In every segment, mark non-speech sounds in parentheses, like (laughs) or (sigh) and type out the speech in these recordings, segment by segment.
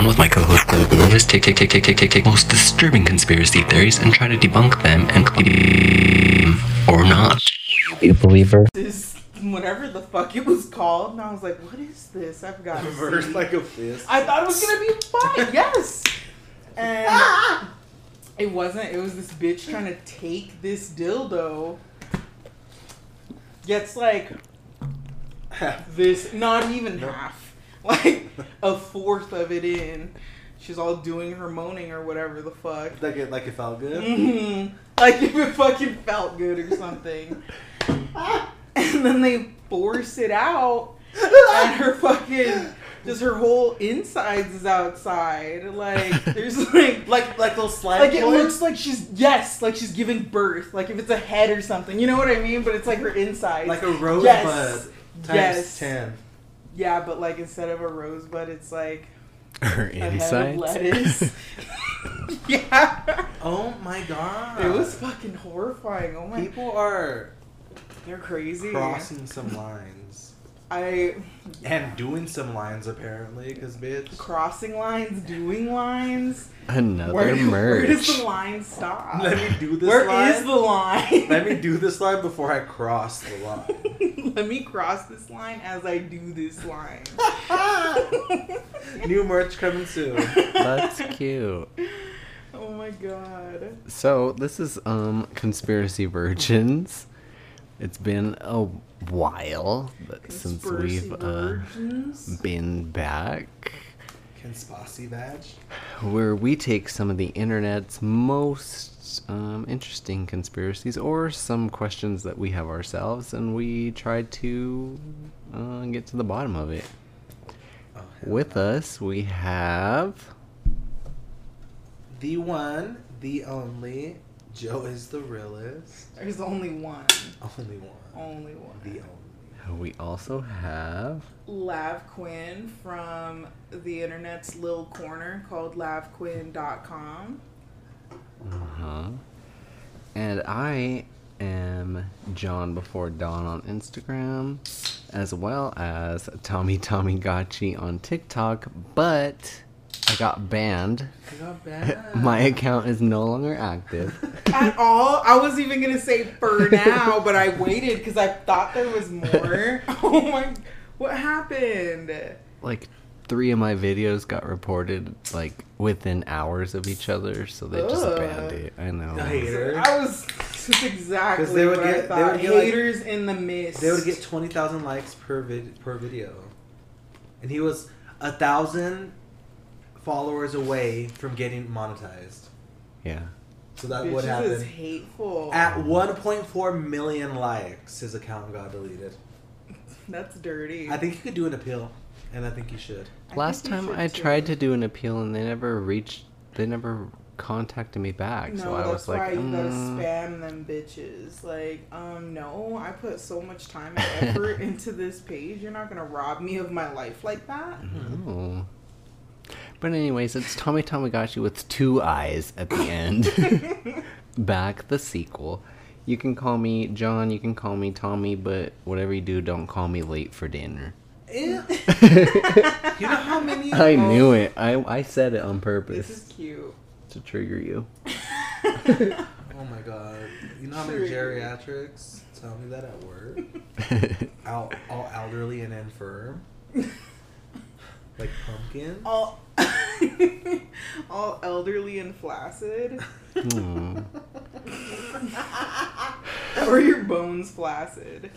down with my co-host Claire Lewis, take, take, take, take, take, take, take most disturbing conspiracy theories and try to debunk them and or not. You believer? This whatever the fuck it was called, and I was like, "What is this?" I've got Reverse like a fist. I thought it was gonna be a fight. (laughs) yes. And ah! it wasn't. It was this bitch trying to take this dildo. Gets like this, not even No. half, (laughs) like a fourth of it in. She's all doing her moaning or whatever the fuck. like it like it felt good. hmm Like if it fucking felt good or something. (laughs) and then they force it out, and her fucking just her whole insides is outside. Like (laughs) there's like Like like those slide like it toys? looks like she's yes, like she's giving birth. Like if it's a head or something, you know what I mean? But it's like her insides. like a rosebud Yes. times Yes. ten. Yeah, but like instead of a rosebud, it's like (laughs) Her a of insides. lettuce. (laughs) (laughs) yeah. Oh my god. It was fucking horrifying. Oh my People are They're crazy. crossing some lines. I And doing some lines apparently, because bitch. crossing lines, doing lines. Another Where, where does the line stop? Let me do this Where line. is the line? Let me do this line before I cross the line. (laughs) Let me cross this line as I do this line. (laughs) New merch coming soon. That's cute. Oh my god. So this is um conspiracy virgins. It's been a while since we've uh, been back, Conspiracy badge. where we take some of the internet's most um, interesting conspiracies or some questions that we have ourselves, and we try to uh, get to the bottom of it. Oh, With no. us, we have the one, the only. Joe is the realest. There's only one. Only one. Only one. The only. We also have Lav Quinn from the internet's little corner called lavquinn.com. Uh-huh. And I am John Before Dawn on Instagram, as well as Tommy Tommy Gachi on TikTok, but I got banned. I got bad. (laughs) My account is no longer active. (laughs) At all? I was even gonna say for now, but I waited because I thought there was more. (laughs) Oh my! What happened? Like three of my videos got reported like within hours of each other, so they just Ugh. banned it. I know. I. I was that's exactly 'Cause they would what I get- they would get, like- Haters in the mist. They would get twenty thousand likes per vid- per video, and he was a thousand followers away from getting monetized. Yeah. So that Bitches would is happen. hateful. At 1.4 million likes, his account got deleted. (laughs) That's dirty. I think you could do an appeal, and I think you should. Last think you time should I too. tried to do an appeal and they never reached, they never contacted me back. No, so I that's was like, why you gotta "Mm." spam them bitches. Like, um, no, I put so much time and (laughs) effort into this page. You're not gonna rob me of my life like that. Oh. But anyways, it's Tommy Tamagotchi with two eyes at the end. (laughs) Back the sequel. You can call me John, you can call me Tommy, but whatever you do, don't call me late for dinner. (laughs) You know how many? (laughs) I knew it. I I said it on purpose. This purpose is cute. to trigger you. Oh my god! You know how many geriatrics tell me that at work? All, all elderly and infirm. Like pumpkin. All, (laughs) all elderly and flaccid, Hmm. or your bones flaccid.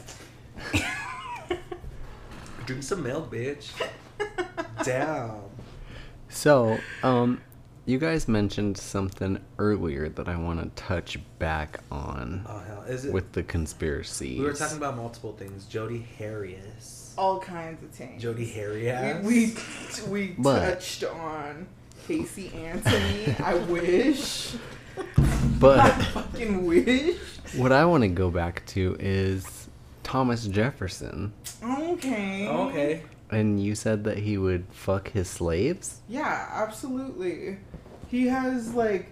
Drink some milk, bitch. Damn. So, um, you guys mentioned something earlier that I want to touch back on Oh hell, is it? with the conspiracy? we were talking about multiple things. Jody Harris. All kinds of things. Jody Harris. We we, we But- touched on Casey Anthony. I wish. I But fucking wish. what I want to go back to is Thomas Jefferson. Okay. Okay. And you said that he would fuck his slaves? Yeah, absolutely. He has like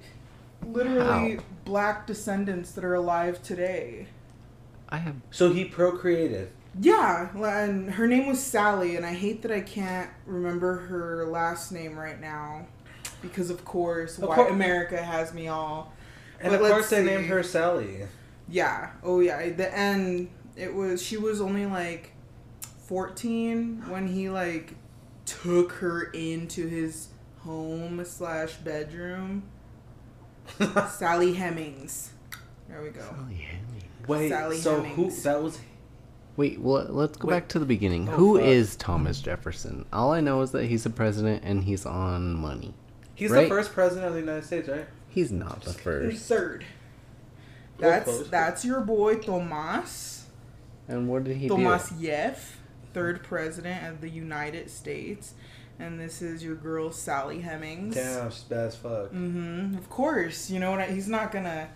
literally How? black descendants that are alive today. I have So he procreated. Yeah, and her name was Sally, and I hate that I can't remember her last name right now, because of course, Of white cour- America has me all. And But of course they named her Sally. Yeah. Oh yeah. The end. It was. She was only like fourteen when he like took her into his home slash bedroom. (laughs) Sally Hemings. There we go. Sally Hemings. Wait, Sally so Hemings. who? That was Wait, well, let's go Wait. back to the beginning. Oh, Who is fuck. Thomas Jefferson? All I know is that he's a president and he's on money. he's Right. the first president of the United States, right? He's not the first. Third. That's that's your boy Tomas. And what did he do? Tomas Yef, third president of the United States, and this is your girl Sally Hemings. Damn, she's bad as fuck. Mm-hmm. Of course, you know what? I, he's not gonna.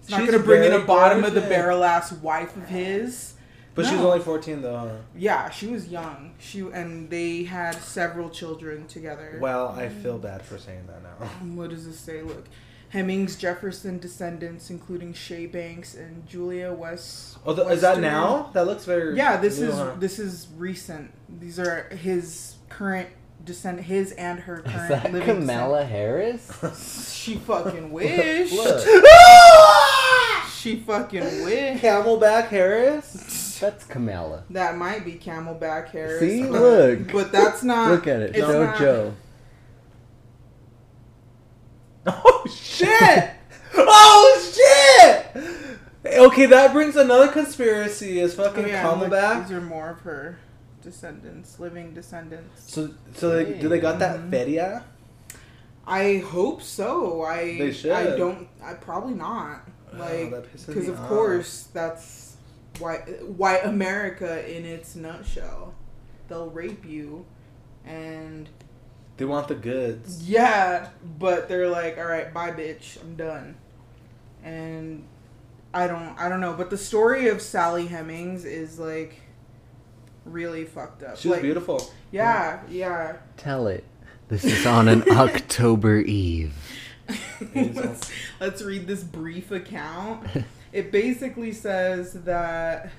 He's not She's gonna bring in a bottom of the barrel ass wife of his. But she was only 14 though, huh? Yeah, she was young. She and they had several children together. Well, I feel bad for saying that now. What does this say? Look, Hemings Jefferson descendants, including Shea Banks and Julia West. Oh, th- is that now? That looks very. Yeah, this new, is huh? this is recent. These are his current descend, his and her current. Is current that living. Kamala Harris? (laughs) She fucking (laughs) wish. Look, (laughs) She fucking wish. Camelback Harris. that's Kamala. That might be Camelback Harris. See? but- Look. but that's not. Look at it. it's Show not- Joe. (laughs) Oh shit! oh shit! Okay, that brings another conspiracy. Is Oh, fucking yeah, look, Camelback? These are more of her descendants, living descendants. So, so they, do they got that Mhm. feria? I hope so. I They should. I don't. I probably not. Oh, Like because me of off. course that's white white America in its nutshell. They'll rape you, and They want the goods. yeah, but they're like, all right, bye, bitch, I'm done. And I don't, I don't know. But the story of Sally Hemings is like really fucked up. She was like, beautiful. Yeah, yeah. Tell it. This is on an (laughs) October Eve. let's, (laughs) let's read this brief account. (laughs) It basically says that,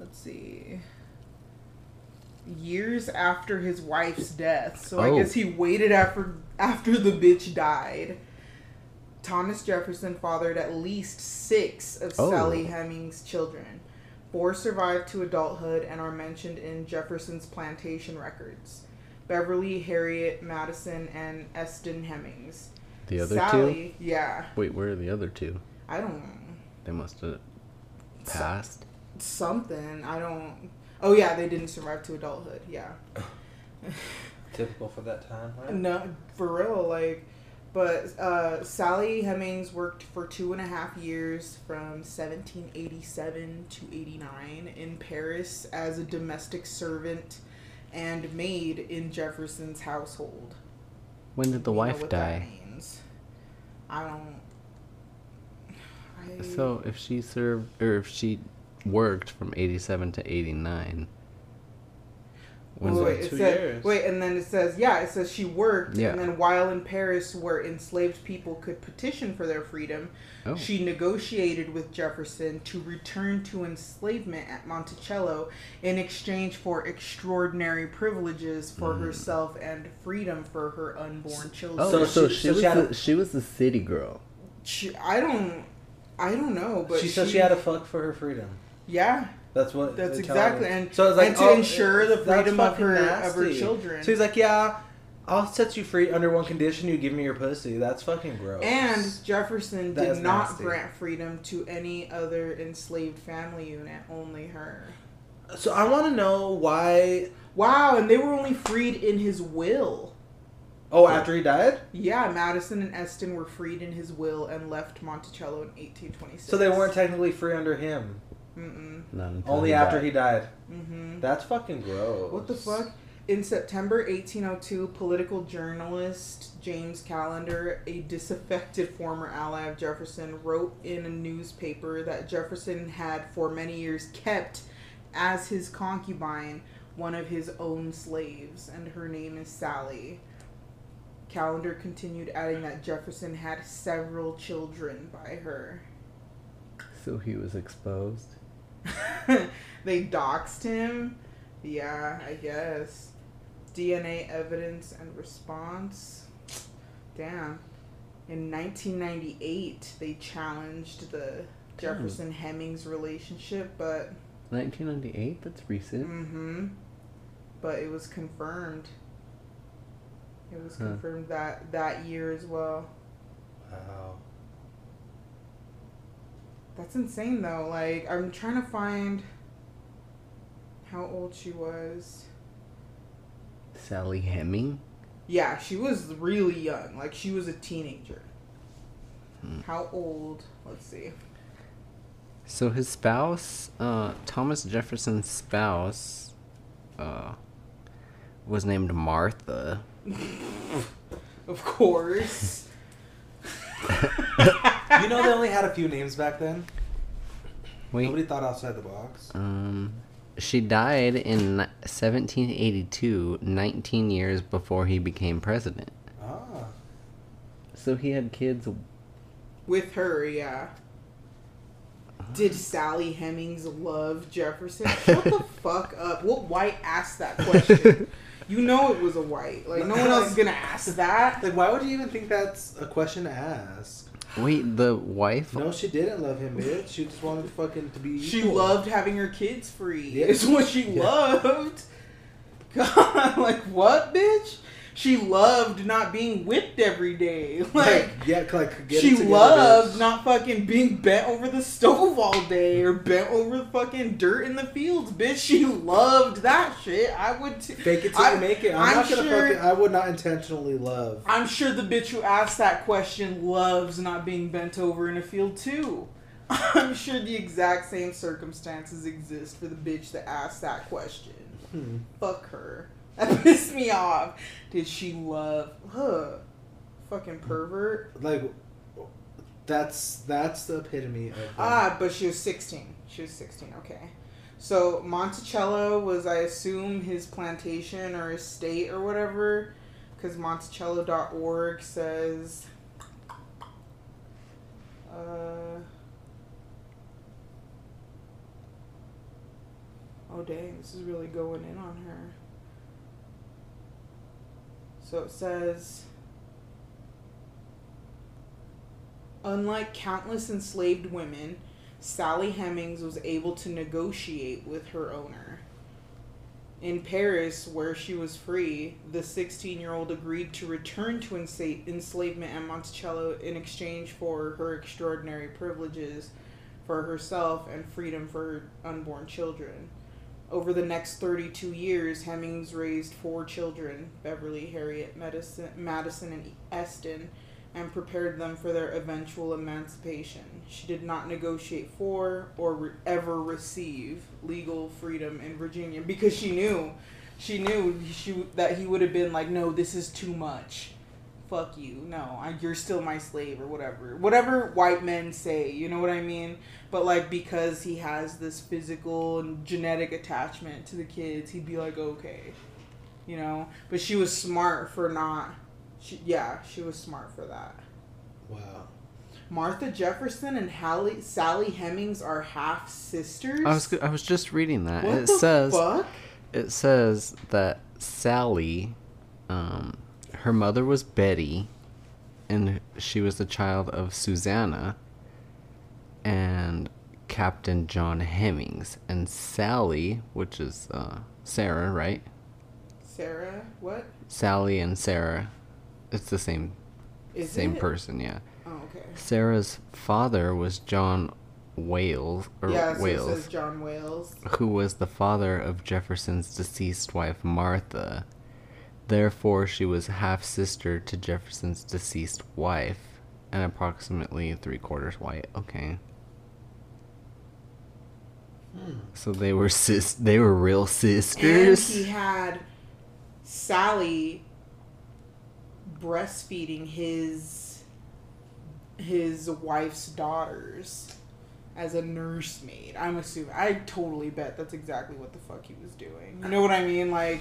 let's see, years after his wife's death, so I Oh. guess he waited after after the bitch died. Thomas Jefferson fathered at least six of Oh. Sally Hemings' children. Four survived to adulthood and are mentioned in Jefferson's plantation records. Beverly, Harriet, Madison, and Eston Hemings. The other two? Sally, yeah. Wait, where are the other two? I don't know. They must have passed. something. I don't. Oh yeah, they didn't survive to adulthood. Yeah. (laughs) Typical for that time. Right? No, for real. Like, but uh, Sally Hemings worked for two and a half years from 1787 to 89 in Paris as a domestic servant and maid in Jefferson's household. When did the You know wife what that die? means. I don't. (sighs) I, So if she served, or if she worked from 87 to 89. When Was wait, like it two said, years. wait, and then it says, yeah, it says she worked, Yeah. and then while in Paris, where enslaved people could petition for their freedom, Oh. she negotiated with Jefferson to return to enslavement at Monticello in exchange for extraordinary privileges for Mm. herself and freedom for her unborn children. Oh, So so, she- she, so was she had the, a- she was the city girl. She, I don't, I don't know, but she said she had to fuck for her freedom. Yeah, That's what. That's exactly- and- so it's like and to oh, ensure the freedom of her- of her nasty. children. So he's like, yeah, I'll set you free under one condition: you give me your pussy. That's fucking gross. And Jefferson That did not nasty. grant freedom to any other enslaved family unit, only her. so I want to know why. Wow, and they were only freed in his will. Oh, after he died, Yeah, Madison and Eston were freed in his will and left Monticello in 1826. so they weren't technically free under him. Mm-mm. Not until Only he after died. he died. Mm-hmm. That's fucking gross. What the fuck? In September 1802, political journalist James Callender, a disaffected former ally of Jefferson, wrote in a newspaper that Jefferson had for many years kept as his concubine one of his own slaves, and her name is Sally. Callender continued adding that Jefferson had several children by her. So he was exposed. (laughs) they doxed him. Yeah, I guess. DNA evidence and response. Damn. In 1998, they challenged the Jefferson Hemings relationship, but 1998. That's recent. mm-hmm. But it was confirmed. It was Huh. confirmed that that year as well. Wow. That's insane though. Like I'm trying to find how old she was. Sally Hemming. Yeah, she was really young. Like she was a teenager. Hmm. How old? Let's see. So his spouse, uh, Thomas Jefferson's spouse, uh, was named Martha. (laughs) Of course. (laughs) (laughs) You know they only had a few names back then. Wait, Nobody thought outside the box. um, she died in 1782, 19 years before he became president. Ah. So he had kids. With her, yeah. Did Sally Hemings love Jefferson? Shut the (laughs) fuck up. What white asked that question? You know it was a white. Like no one else is gonna ask that. Like, why would you even think that's a question to ask? Wait, the wife? No, she didn't love him, bitch. She just wanted fucking to be. She equal. loved having her kids free. Yeah. It's what she Yeah. loved. (laughs) God, like what, bitch? She loved not being whipped every day. (laughs) Like Like, yeah, like get she together, loved bitch. not fucking being bent over the stove all day or bent over the fucking dirt in the fields, bitch. She loved that shit. I would. T- Fake it till I- you make it. I'm, I'm not gonna sure- fucking. I would not intentionally love. I'm sure the bitch who asked that question loves not being bent over in a field too. (laughs) I'm sure the exact same circumstances exist for the bitch that asked that question. Hmm. Fuck her. (laughs) That pissed me off. Did she love huh? Fucking pervert. Like, that's that's the epitome of. Ah, but she was 16. She was 16, okay. So Monticello was, I assume, his plantation or estate or whatever, because Monticello.org says. Uh, oh, dang, this is really going in on her. So it says. Unlike countless enslaved women, Sally Hemings was able to negotiate with her owner. In Paris, where she was free, the 16 year old agreed to return to ensa- enslavement at Monticello in exchange for her extraordinary privileges for herself and freedom for her unborn children. Over the next 32 years, Hemings raised four children Beverly, Harriet, Madison, Madison and Eston and prepared them for their eventual emancipation. She did not negotiate for or re- ever receive legal freedom in Virginia because she knew, she knew she that he would have been like, no, this is too much. Fuck you. No, I, you're still my slave or whatever. Whatever white men say, you know what I mean? But like because he has this physical and genetic attachment to the kids, he'd be like, okay, you know. But she was smart for not. She, yeah, she was smart for that. Wow. Martha Jefferson and Hallie, Sally Hemings are half sisters. I was I was just reading that. What it the says fuck? it says that Sally, um, her mother was Betty, and she was the child of Susanna and Captain John Hemings, and Sally, which is uh, Sarah, right? Sarah, what Sally and Sarah, it's the same is same it? person, yeah. Oh, okay. Sarah's father was John Wayles or yeah, Wayles. John Wayles. who was the father of Jefferson's deceased wife Martha. Therefore, she was half sister to Jefferson's deceased wife and approximately three quarters white. Okay. Hmm. So they were sis they were real sisters. And he had Sally breastfeeding his his wife's daughters as a nursemaid. I'm assuming. I totally bet that's exactly what the fuck he was doing. You know what I mean? Like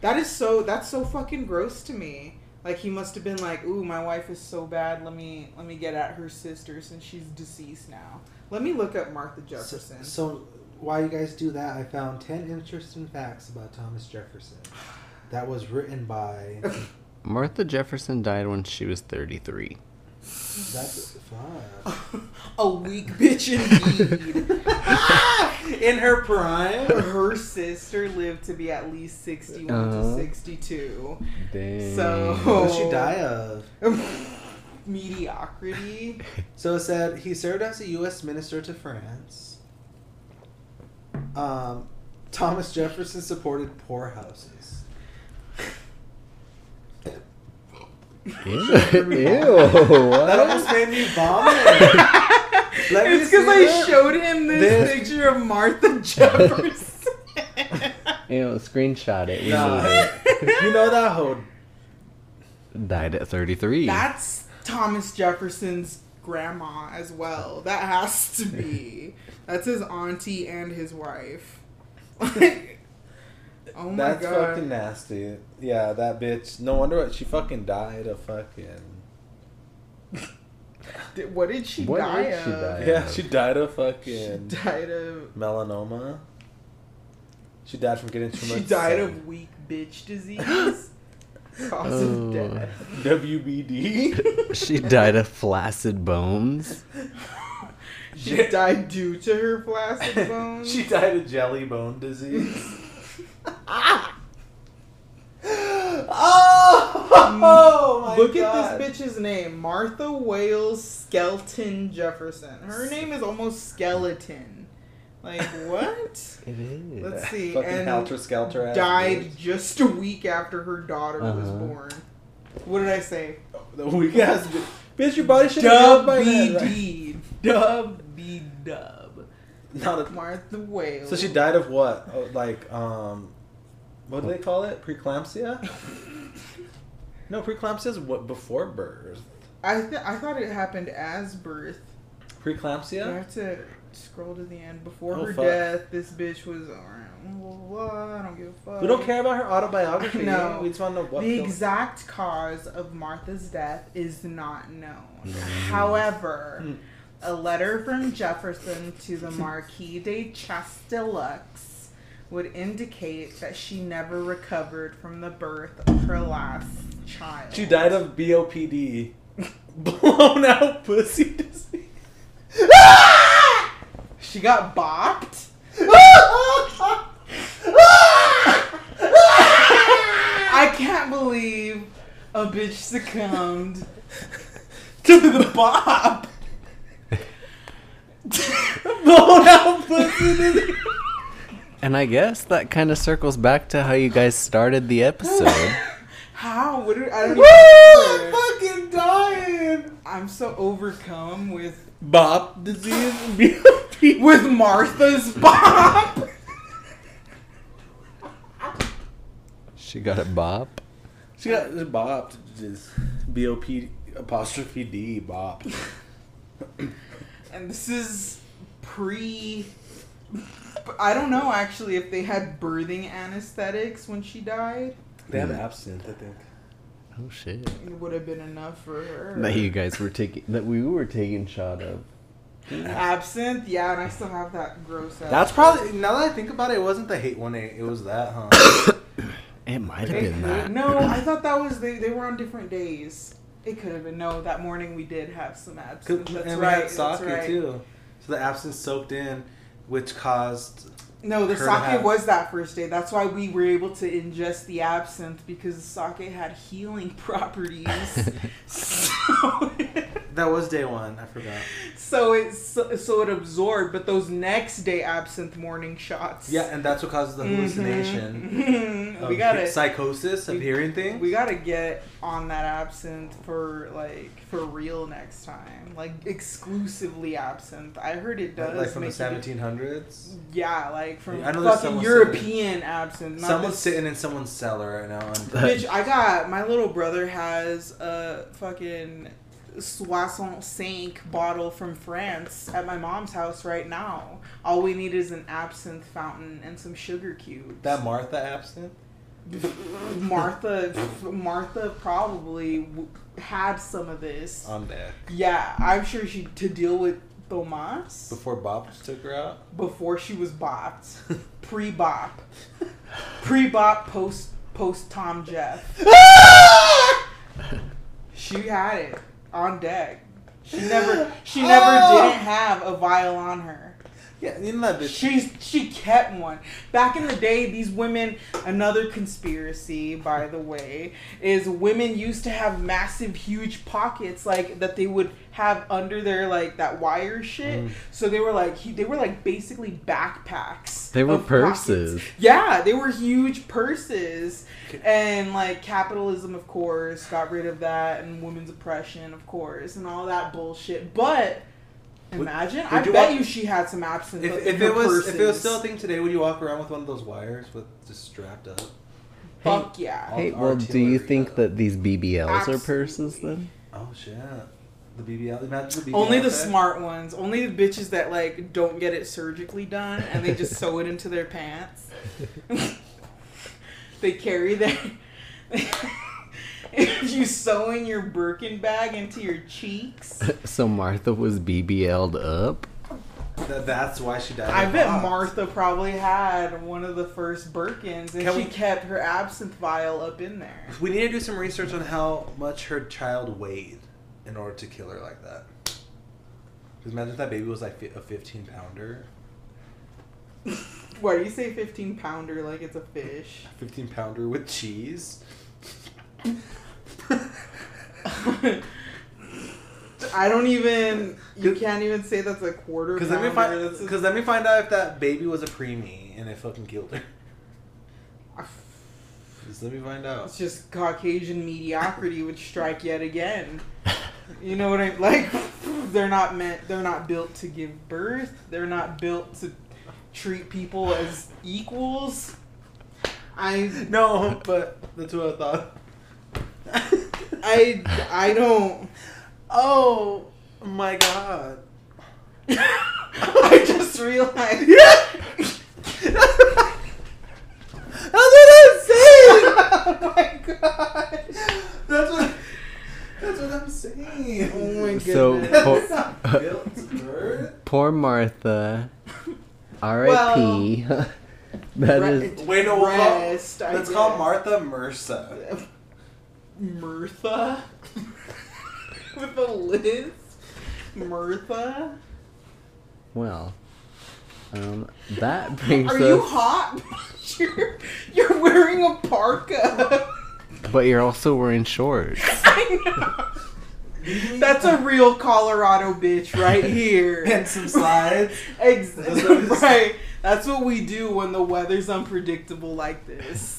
that is so that's so fucking gross to me. Like he must have been like, "Ooh, my wife is so bad. Let me let me get at her sister since she's deceased now." Let me look up Martha So, Jefferson. so while you guys do that, I found ten interesting facts about Thomas Jefferson. That was written by. (laughs) Martha Jefferson died when she was 33. That's (laughs) fuck. a weak bitch indeed. (laughs) (laughs) In her prime. her sister lived to be at least 61 Uh-huh. to 62. Dang. So- What did she die of? (laughs) Mediocrity. So it said he served as a U.S. minister to France. Um, Thomas Jefferson supported poorhouses. Ew. (laughs) Ew. What? That almost made me vomit. Let it's because I that. showed him this, This- picture of Martha (laughs) Jefferson. Ew, screenshot it. We Nah. it. you know that whole. Died at 33. That's Thomas Jefferson's grandma as well. That has to be. That's his auntie and his wife. (laughs) oh my That's god. That's fucking nasty. Yeah, that bitch. No wonder what she fucking died of fucking. Did- What did she What die did of? she die Yeah, of? she died of She fucking died of. melanoma. She died from getting too much. She died sun. of weak bitch (gasps) disease. Cause Oh. of death. WBD. (laughs) she died of flaccid bones. (laughs) She died due to her flaccid (laughs) bones. she died of jelly bone disease. (laughs) Oh, my Look God. at this bitch's name, Martha Wayles Skelton Jefferson. Her name is almost skeleton. Like (laughs) what? It is. Let's see. fucking and helter skelter. died just a week after her daughter was Uh-huh. born. What did I say? The weak ass bitch. Bitch, your body should have Dub by then. Right? D. (laughs) Dub B Dub. Not a- Martha Wayles. So she died of what? Oh, like, um, what do they call it? Preeclampsia? no, preeclampsia is what before birth. I th- I thought it happened as birth. Preeclampsia? have to scroll to the end. Before Oh, her fuck. death, this bitch was around. Blah, blah, blah, I don't give a fuck. We don't care about her autobiography. (laughs) No. we just want to know what. The killed- exact cause of Martha's death is not known. Mm. However, a letter from Jefferson to the Marquis de Chastellux would indicate that she never recovered from the birth of her last child. She died of BOPD, (laughs) blown out pussy disease. She got bopped. I can't believe a bitch succumbed to the bop. (laughs) blown out pussy disease. And I guess that kind of circles back to how you guys started the episode. (laughs) How? What? Did, I don't Woo! even. I'm fucking dying. I'm so overcome with Bop disease. (laughs) With Martha's bop. she got a bop. She got bopped. Just B O P apostrophe D bop. (laughs) And this is pre. I don't know actually if they had birthing anesthetics when she died. They had hmm. absinthe, I think. Oh shit. It would have been enough for her. That you guys were taking, that we were taking shot of. Absinthe, yeah, and I still have that gross. That's probably now that I think about it, it wasn't the hate one. It it was that, huh? (coughs) It might have been that. No, I (coughs) thought that was they. They were on different days. It could have been no. That morning we did have some absinthe. That's and right. we had that's sake right. too. So the absinthe soaked in, which caused. No, the Her to sake have- was that first day. That's why we were able to ingest the absinthe because the sake had healing (laughs) properties. (laughs) so, (laughs) That was day one. I forgot. so it so, so it absorbed. But those next day absinthe morning shots. Yeah, and that's what causes the hallucination. Mhm. we gotta psychosis of we- hearing things. we gotta get on that absinthe for like for real next time. Like exclusively absinthe. I heard it does like from the seventeen hundreds. Yeah, like from I know fucking European absinthe. Not Someone's this- sitting in someone's cellar right now. And Bitch, I got my little brother has a fucking Soissons Cinq bottle from France at my mom's house right now. All we need is an absinthe fountain and some sugar cubes. That Martha absinthe? (laughs) Martha, Martha probably w- had some of this. On deck. Yeah, I'm sure she to deal with Thomas. Before Bob took her out. before she was bopped, (laughs) pre bop, pre bop, post post Tom Jeff. (laughs) she had it on deck. She (gasps) never she never Oh! didn't have a vial on her. Yeah, you know that bitch. She's she kept one. Back in the day, these women. Another conspiracy, by the way, is women used to have massive, huge pockets like that they would have under their like that wire shit. Mm. So they were like he- they were like basically backpacks. They were of pockets. purses. Yeah, they were huge purses. And like capitalism, of course, got rid of that, and women's oppression, of course, and all that bullshit. But imagine, would I you bet walk- you she had some absinthe. If, if it was if it was still a thing today, would you walk around with one of those wires with just strapped up? fuck yeah. Hey, well, do you think that these BBLs are purses then? Oh shit! The BBL. Imagine the BBL. Only the effect. smart ones. Only the bitches that like don't get it surgically done and they just sew it into their pants. (laughs) (laughs) they carry their. (laughs) (laughs) if you sew in your Birkin bag into your cheeks, (laughs) so Martha was BBL'd up? That, that's why she died. I bet box. Martha probably had one of the first Birkins and Can she we- kept her absinthe vial up in there. We need to do some research on how much her child weighed in order to kill her like that. Because imagine if that baby was like a 15 pounder. Why do you say 15 pounder like it's a fish? 15 pounder with cheese. (laughs) I don't even. You can't even say that's a quarter. Because let me find. Because let me find out if that baby was a preemie and it fucking killed her. Just let me find out. It's just Caucasian mediocrity would strike yet again. (laughs) You know what I like? They're not meant. They're not built to give birth. They're not built to treat people as equals. I No, but that's what I thought. I I don't. oh my god. (laughs) I just realized. That's what I'm saying. (laughs) oh my god. That's what. That's what I'm saying. Oh my So, goodness. po- It's not built to birth. Poor Martha. R.I.P. (laughs) that Re- is. Wait, no, we'll Rest, I let's call guess. Martha Mersa. Mirtha (laughs) with a Liz. Mirtha. Well, um, that (laughs) brings Are us. you hot? (laughs) you're, you're wearing a parka. But you're also wearing shorts. I know. That's a real Colorado bitch right here. and some slides. Ex- That's what it is. right. That's what we do when the weather's unpredictable like this.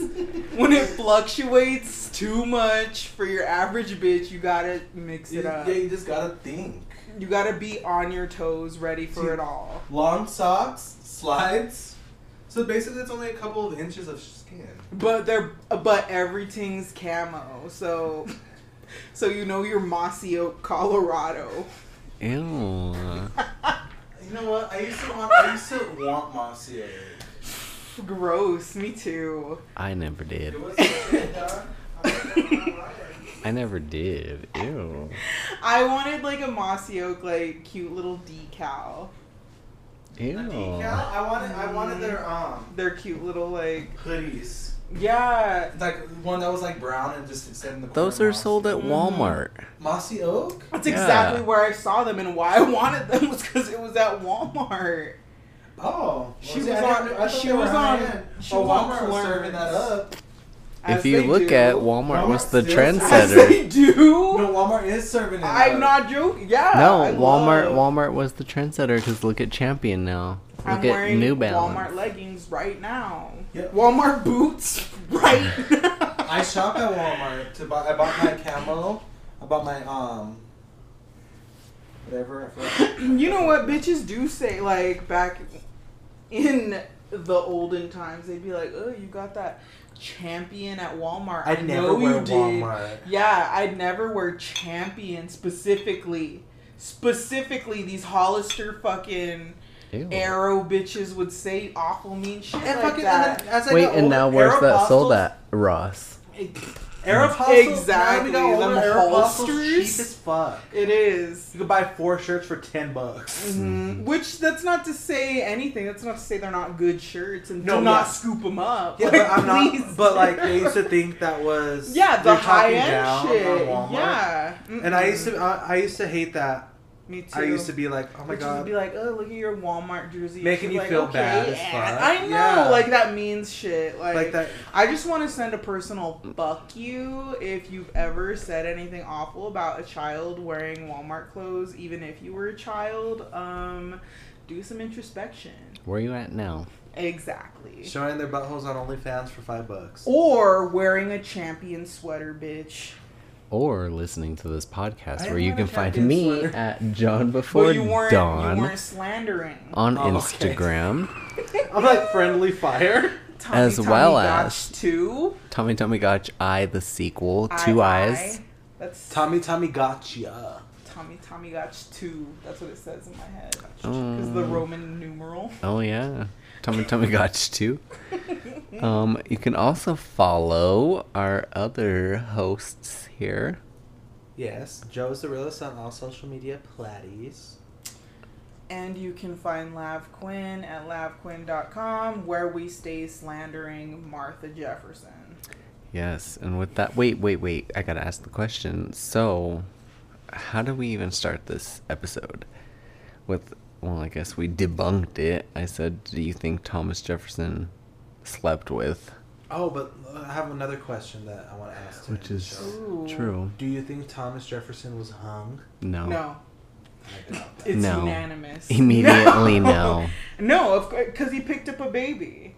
when it fluctuates too much for your average bitch, you gotta mix You, it up. yeah, you just gotta think. You gotta be on your toes, ready for See- it all. Long socks, slides. So basically, it's only a couple of inches of skin. But they're but everything's camo, so (laughs) so you know you're Mossy Oak, Colorado. Ew. (laughs) You know what? I used to want. I used to want Mossy (sighs) Gross, me too. I never did. It was shit, (laughs) dog. I never did. Ew. I wanted like a Mossy Oak, like cute little decal. Ew. A decal? I wanted. I wanted their um They're cute little like hoodies. Yeah. Like one that was like brown and just said in the. Those corner are sold at Mossy. Walmart. Mm-hmm. Mossy Oak. That's Yeah. exactly where I saw them and why I wanted them was because it was at Walmart. Oh, She see, was on- I she was on- she Oh, was Walmart was serving that up. As If you look do. at Walmart, was the Walmart still- as trendsetter. they do. No, Walmart is serving it. I'm up. not joking. Yeah. No, I Walmart. love- Walmart was the trendsetter because look at Champion now. Look I'm at wearing New Balance. Walmart leggings right now. Yep. Walmart boots (laughs) right now. I shop at Walmart to buy. I bought my camo. I bought my um. Whatever. You know what bitches do say like back in the olden times they'd be like, "Oh, you got that champion at Walmart." I'd I never know wear you did. Walmart. Yeah, I'd never wear champion specifically. Specifically these Hollister fucking Ew. arrow bitches would say awful mean shit And like fucking that. and then as I Wait, got and older, now where's that sold Aeropostales- at? Ross. Aeropostales, Exactly, Now we got older, them Aeropostales holsters. cheap as fuck. It is. You could buy four shirts for ten bucks. Mhm. Which that's not to say anything. That's not to say they're not good shirts and No, do not yeah. scoop them up. Yeah, Like, but I'm not. But like, I used to think that was (laughs) yeah, the they're high talking end down on shit. Walmart. Yeah, And I used to, I, I used to hate that. Me too. I used to be like, oh my Which would god, be like, oh, look at your Walmart jersey. Making She's you like, feel okay, bad as fuck. I know, Yeah. like that means shit. Like, like that. I just want to send a personal fuck you if you've ever said anything awful about a child wearing Walmart clothes, even if you were a child. Um, do some introspection. Where are you at now? Exactly. Showing their buttholes on OnlyFans for five bucks. Or wearing a champion sweater, bitch. Or listening to this podcast I where you can find me sweater. at John Before But you weren't. Dawn You weren't slandering. on Oh, okay. Instagram. (laughs) I'm like friendly fire. Tommy, as Tommy well Gotch as- two. Tommy Tommy Gotch I the sequel, I, Two I. Eyes. That's Tommy, Tommy, gotcha. Tommy Tommy Gotch two. That's what it says in my head. Because um, the Roman numeral. Oh yeah. Tommy Tommy Gotch too. Um, you can also follow our other hosts here. Yes, Joe's the realest on all social media platties. And you can find Lav Quinn at lavquinn.com where we stay slandering Martha Jefferson. Yes, and with that, wait, wait, wait. I gotta ask the question. So, how do we even start this episode? With, well, I guess we debunked it. I said, do you think Thomas Jefferson slept with? Oh, but I have another question that I want to ask. to Which is show. True. Do you think Thomas Jefferson was hung? No. No, I doubt that. it's No. unanimous. Immediately (laughs) no. No, because he picked up a baby.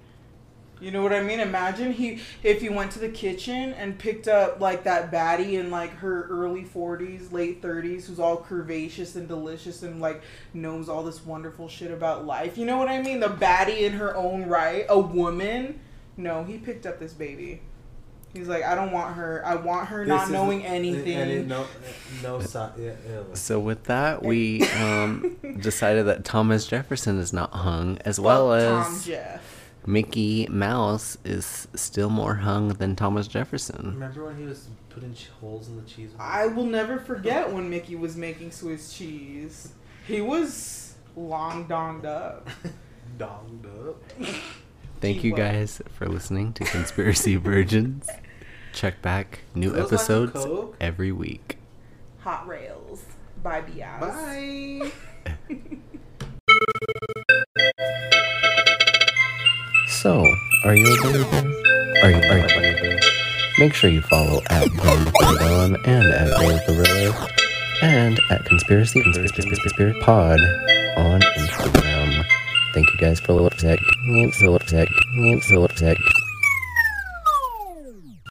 You know what I mean? Imagine he if he went to the kitchen and picked up like that baddie in like her early forties, late thirties, who's all curvaceous and delicious and like knows all this wonderful shit about life. You know what I mean? The baddie in her own right, a woman. No, he picked up this baby. He's like, I don't want her. I want her not This is- knowing and it- anything. no, no, si- yeah, ew. So with that, we um, (laughs) decided that Thomas Jefferson is not hung, as well Fuck Tom as Jeff. Mickey Mouse is still more hung than Thomas Jefferson. Remember when he was putting holes in the cheese? I will never forget when Mickey was making Swiss cheese. He was long donged up. (laughs) donged up. (laughs) Thank He you was. guys for listening to Conspiracy (laughs) Virgins. Check back new those episodes every week. Hot rails. Bye, Biaz. Bye. So, are you available? Are you, are you available? Make sure you follow at Before and at Gorilla and at Conspiracy Conspiracy Pod on Instagram. Thank you guys for listening. For listening. For listening.